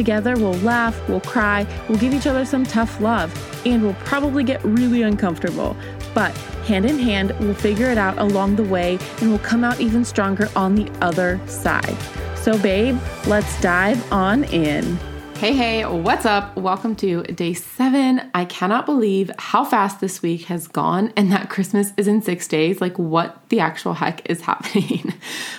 Together, we'll laugh, we'll cry, we'll give each other some tough love, and we'll probably get really uncomfortable. But hand in hand, we'll figure it out along the way and we'll come out even stronger on the other side. So, babe, let's dive on in. Hey, hey, what's up? Welcome to day seven. I cannot believe how fast this week has gone and that Christmas is in six days. Like, what the actual heck is happening?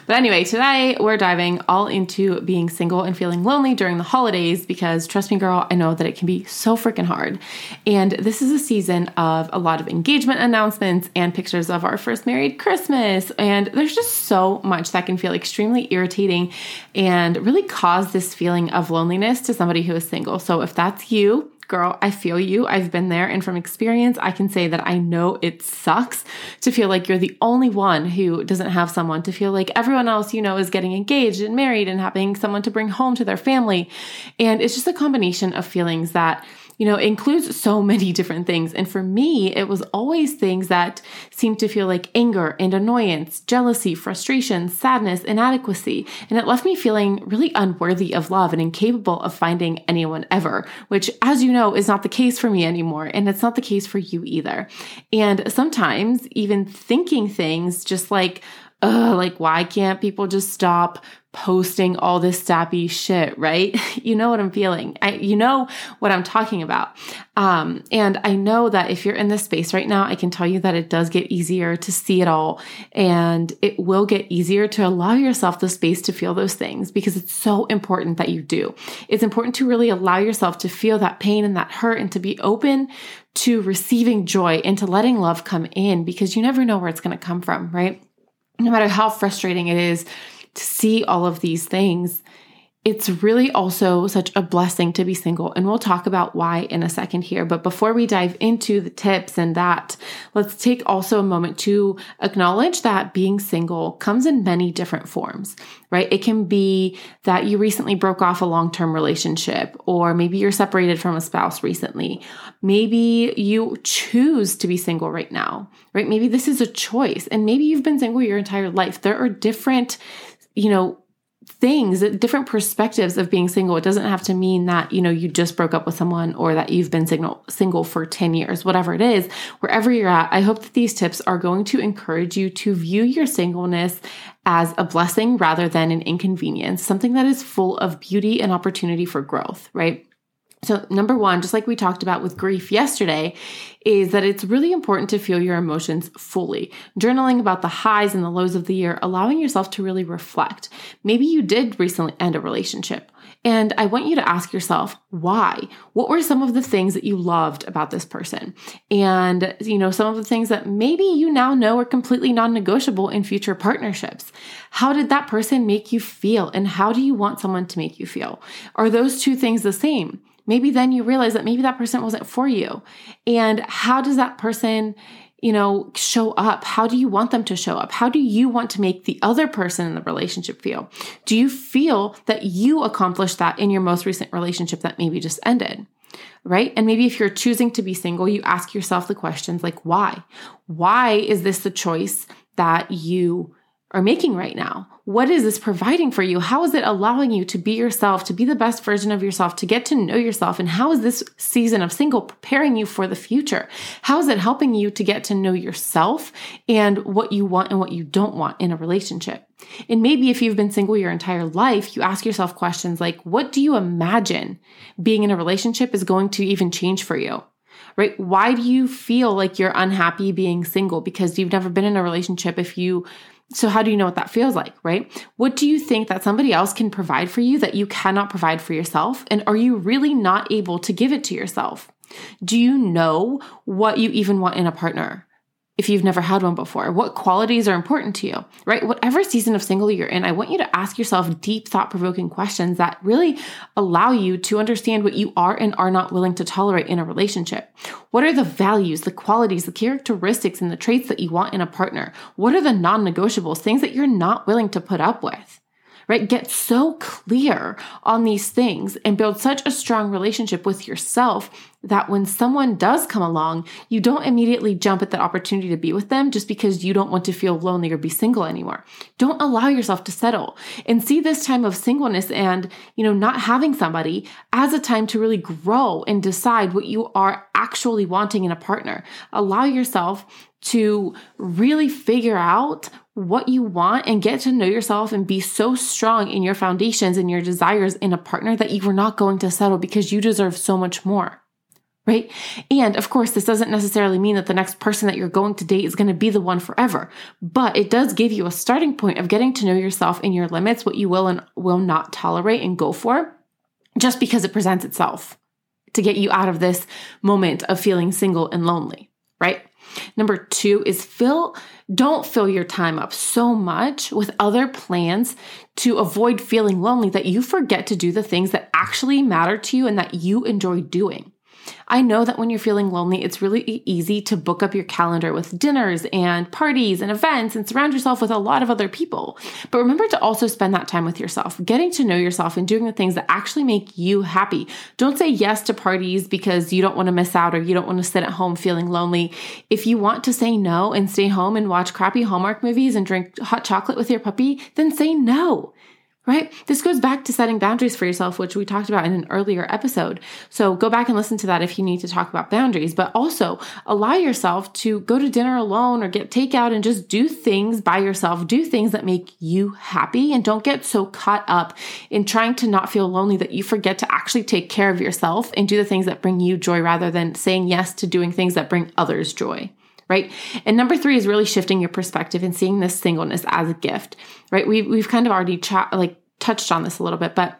but anyway, today we're diving all into being single and feeling lonely during the holidays because, trust me, girl, I know that it can be so freaking hard. And this is a season of a lot of engagement announcements and pictures of our first married Christmas. And there's just so much that can feel extremely irritating and really cause this feeling of loneliness to some somebody who is single. So if that's you, girl, I feel you. I've been there. And from experience, I can say that I know it sucks to feel like you're the only one who doesn't have someone, to feel like everyone else you know is getting engaged and married and having someone to bring home to their family. And it's just a combination of feelings that you know, includes so many different things. And for me, it was always things that seemed to feel like anger and annoyance, jealousy, frustration, sadness, inadequacy. And it left me feeling really unworthy of love and incapable of finding anyone ever, which, as you know, is not the case for me anymore. And it's not the case for you either. And sometimes even thinking things just like, Ugh, like, why can't people just stop posting all this sappy shit, right? you know what I'm feeling. I, you know what I'm talking about. Um, and I know that if you're in this space right now, I can tell you that it does get easier to see it all. And it will get easier to allow yourself the space to feel those things because it's so important that you do. It's important to really allow yourself to feel that pain and that hurt and to be open to receiving joy and to letting love come in because you never know where it's going to come from, right? No matter how frustrating it is to see all of these things, it's really also such a blessing to be single. And we'll talk about why in a second here. But before we dive into the tips and that, let's take also a moment to acknowledge that being single comes in many different forms, right? It can be that you recently broke off a long term relationship, or maybe you're separated from a spouse recently. Maybe you choose to be single right now, right? Maybe this is a choice, and maybe you've been single your entire life. There are different you know, things, different perspectives of being single. It doesn't have to mean that, you know, you just broke up with someone or that you've been single, single for 10 years, whatever it is, wherever you're at. I hope that these tips are going to encourage you to view your singleness as a blessing rather than an inconvenience, something that is full of beauty and opportunity for growth, right? So, number one, just like we talked about with grief yesterday, is that it's really important to feel your emotions fully. Journaling about the highs and the lows of the year, allowing yourself to really reflect. Maybe you did recently end a relationship. And I want you to ask yourself, why? What were some of the things that you loved about this person? And, you know, some of the things that maybe you now know are completely non negotiable in future partnerships. How did that person make you feel? And how do you want someone to make you feel? Are those two things the same? Maybe then you realize that maybe that person wasn't for you. And how does that person, you know, show up? How do you want them to show up? How do you want to make the other person in the relationship feel? Do you feel that you accomplished that in your most recent relationship that maybe just ended? Right. And maybe if you're choosing to be single, you ask yourself the questions like, why? Why is this the choice that you are making right now? What is this providing for you? How is it allowing you to be yourself, to be the best version of yourself, to get to know yourself? And how is this season of single preparing you for the future? How is it helping you to get to know yourself and what you want and what you don't want in a relationship? And maybe if you've been single your entire life, you ask yourself questions like, what do you imagine being in a relationship is going to even change for you? right? Why do you feel like you're unhappy being single? Because you've never been in a relationship. If you so, how do you know what that feels like, right? What do you think that somebody else can provide for you that you cannot provide for yourself? And are you really not able to give it to yourself? Do you know what you even want in a partner? If you've never had one before? What qualities are important to you, right? Whatever season of single you're in, I want you to ask yourself deep, thought provoking questions that really allow you to understand what you are and are not willing to tolerate in a relationship. What are the values, the qualities, the characteristics, and the traits that you want in a partner? What are the non negotiables, things that you're not willing to put up with? Right? Get so clear on these things and build such a strong relationship with yourself that when someone does come along, you don't immediately jump at the opportunity to be with them just because you don't want to feel lonely or be single anymore. Don't allow yourself to settle and see this time of singleness and, you know, not having somebody as a time to really grow and decide what you are actually wanting in a partner. Allow yourself to really figure out what you want and get to know yourself and be so strong in your foundations and your desires in a partner that you are not going to settle because you deserve so much more. Right. And of course, this doesn't necessarily mean that the next person that you're going to date is going to be the one forever, but it does give you a starting point of getting to know yourself and your limits, what you will and will not tolerate and go for just because it presents itself to get you out of this moment of feeling single and lonely. Right. Number two is fill, don't fill your time up so much with other plans to avoid feeling lonely that you forget to do the things that actually matter to you and that you enjoy doing. I know that when you're feeling lonely, it's really easy to book up your calendar with dinners and parties and events and surround yourself with a lot of other people. But remember to also spend that time with yourself, getting to know yourself and doing the things that actually make you happy. Don't say yes to parties because you don't want to miss out or you don't want to sit at home feeling lonely. If you want to say no and stay home and watch crappy Hallmark movies and drink hot chocolate with your puppy, then say no right? This goes back to setting boundaries for yourself, which we talked about in an earlier episode. So go back and listen to that if you need to talk about boundaries, but also allow yourself to go to dinner alone or get takeout and just do things by yourself. Do things that make you happy and don't get so caught up in trying to not feel lonely that you forget to actually take care of yourself and do the things that bring you joy rather than saying yes to doing things that bring others joy right? And number three is really shifting your perspective and seeing this singleness as a gift, right? We've, we've kind of already chat, like touched on this a little bit, but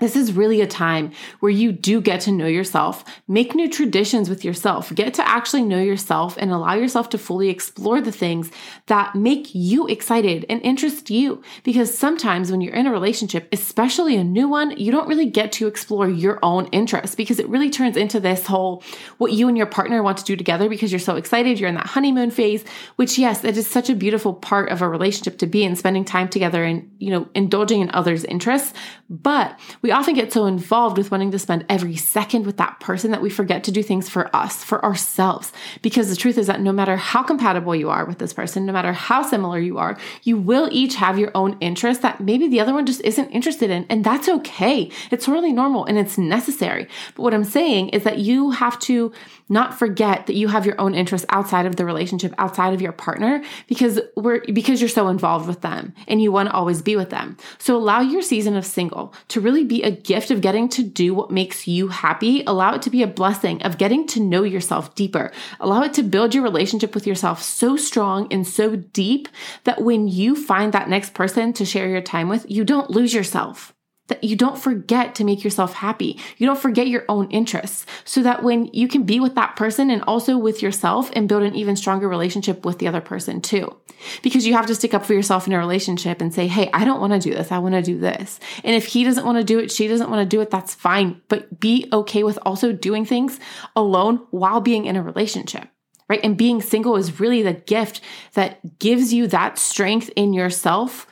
this is really a time where you do get to know yourself, make new traditions with yourself, get to actually know yourself and allow yourself to fully explore the things that make you excited and interest you. Because sometimes when you're in a relationship, especially a new one, you don't really get to explore your own interests because it really turns into this whole what you and your partner want to do together because you're so excited. You're in that honeymoon phase, which, yes, it is such a beautiful part of a relationship to be in, spending time together and, you know, indulging in others' interests. But we often get so involved with wanting to spend every second with that person that we forget to do things for us, for ourselves. Because the truth is that no matter how compatible you are with this person, no matter how similar you are, you will each have your own interests that maybe the other one just isn't interested in. And that's okay. It's totally normal and it's necessary. But what I'm saying is that you have to not forget that you have your own interests outside of the relationship, outside of your partner, because we're because you're so involved with them and you want to always be with them. So allow your season of single to really be a gift of getting to do what makes you happy. Allow it to be a blessing of getting to know yourself deeper. Allow it to build your relationship with yourself so strong and so deep that when you find that next person to share your time with, you don't lose yourself that you don't forget to make yourself happy. You don't forget your own interests so that when you can be with that person and also with yourself and build an even stronger relationship with the other person too. Because you have to stick up for yourself in a relationship and say, Hey, I don't want to do this. I want to do this. And if he doesn't want to do it, she doesn't want to do it, that's fine. But be okay with also doing things alone while being in a relationship right? And being single is really the gift that gives you that strength in yourself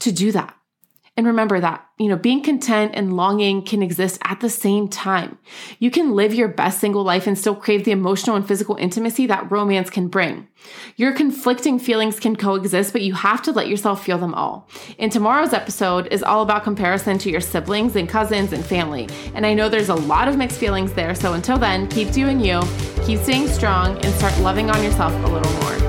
to do that. And remember that, you know, being content and longing can exist at the same time. You can live your best single life and still crave the emotional and physical intimacy that romance can bring. Your conflicting feelings can coexist, but you have to let yourself feel them all. And tomorrow's episode is all about comparison to your siblings and cousins and family. And I know there's a lot of mixed feelings there. So until then, keep doing you, keep staying strong, and start loving on yourself a little more.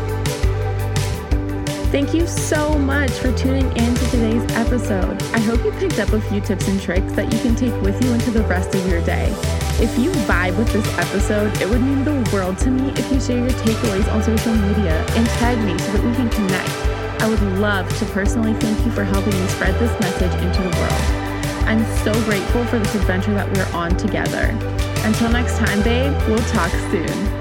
Thank you so much for tuning in to today's episode. I hope you picked up a few tips and tricks that you can take with you into the rest of your day. If you vibe with this episode, it would mean the world to me if you share your takeaways on social media and tag me so that we can connect. I would love to personally thank you for helping me spread this message into the world. I'm so grateful for this adventure that we're on together. Until next time, babe, we'll talk soon.